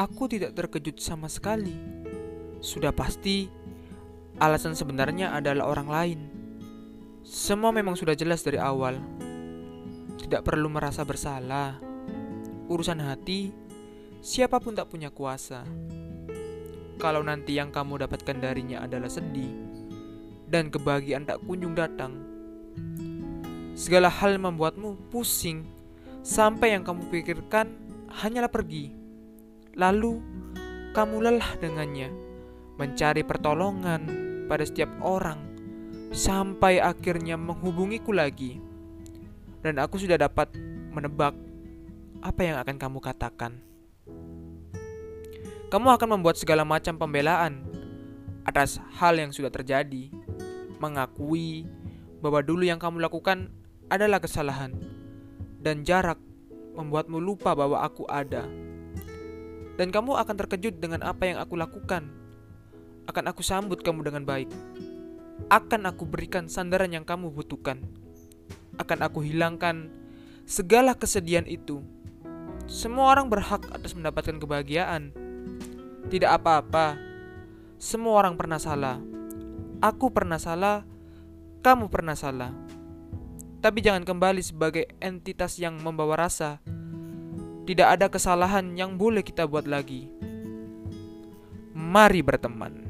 aku tidak terkejut sama sekali. Sudah pasti, alasan sebenarnya adalah orang lain. Semua memang sudah jelas dari awal. Tidak perlu merasa bersalah. Urusan hati, siapa pun tak punya kuasa. Kalau nanti yang kamu dapatkan darinya adalah sedih dan kebahagiaan tak kunjung datang, segala hal membuatmu pusing sampai yang kamu pikirkan hanyalah pergi. Lalu kamu lelah dengannya, mencari pertolongan pada setiap orang sampai akhirnya menghubungiku lagi. Dan aku sudah dapat menebak apa yang akan kamu katakan. Kamu akan membuat segala macam pembelaan atas hal yang sudah terjadi, mengakui bahwa dulu yang kamu lakukan adalah kesalahan, dan jarak membuatmu lupa bahwa aku ada. Dan kamu akan terkejut dengan apa yang aku lakukan. Akan aku sambut kamu dengan baik. Akan aku berikan sandaran yang kamu butuhkan. Akan aku hilangkan segala kesedihan itu. Semua orang berhak atas mendapatkan kebahagiaan tidak apa-apa. Semua orang pernah salah. Aku pernah salah. Kamu pernah salah. Tapi jangan kembali sebagai entitas yang membawa rasa. Tidak ada kesalahan yang boleh kita buat lagi. Mari berteman.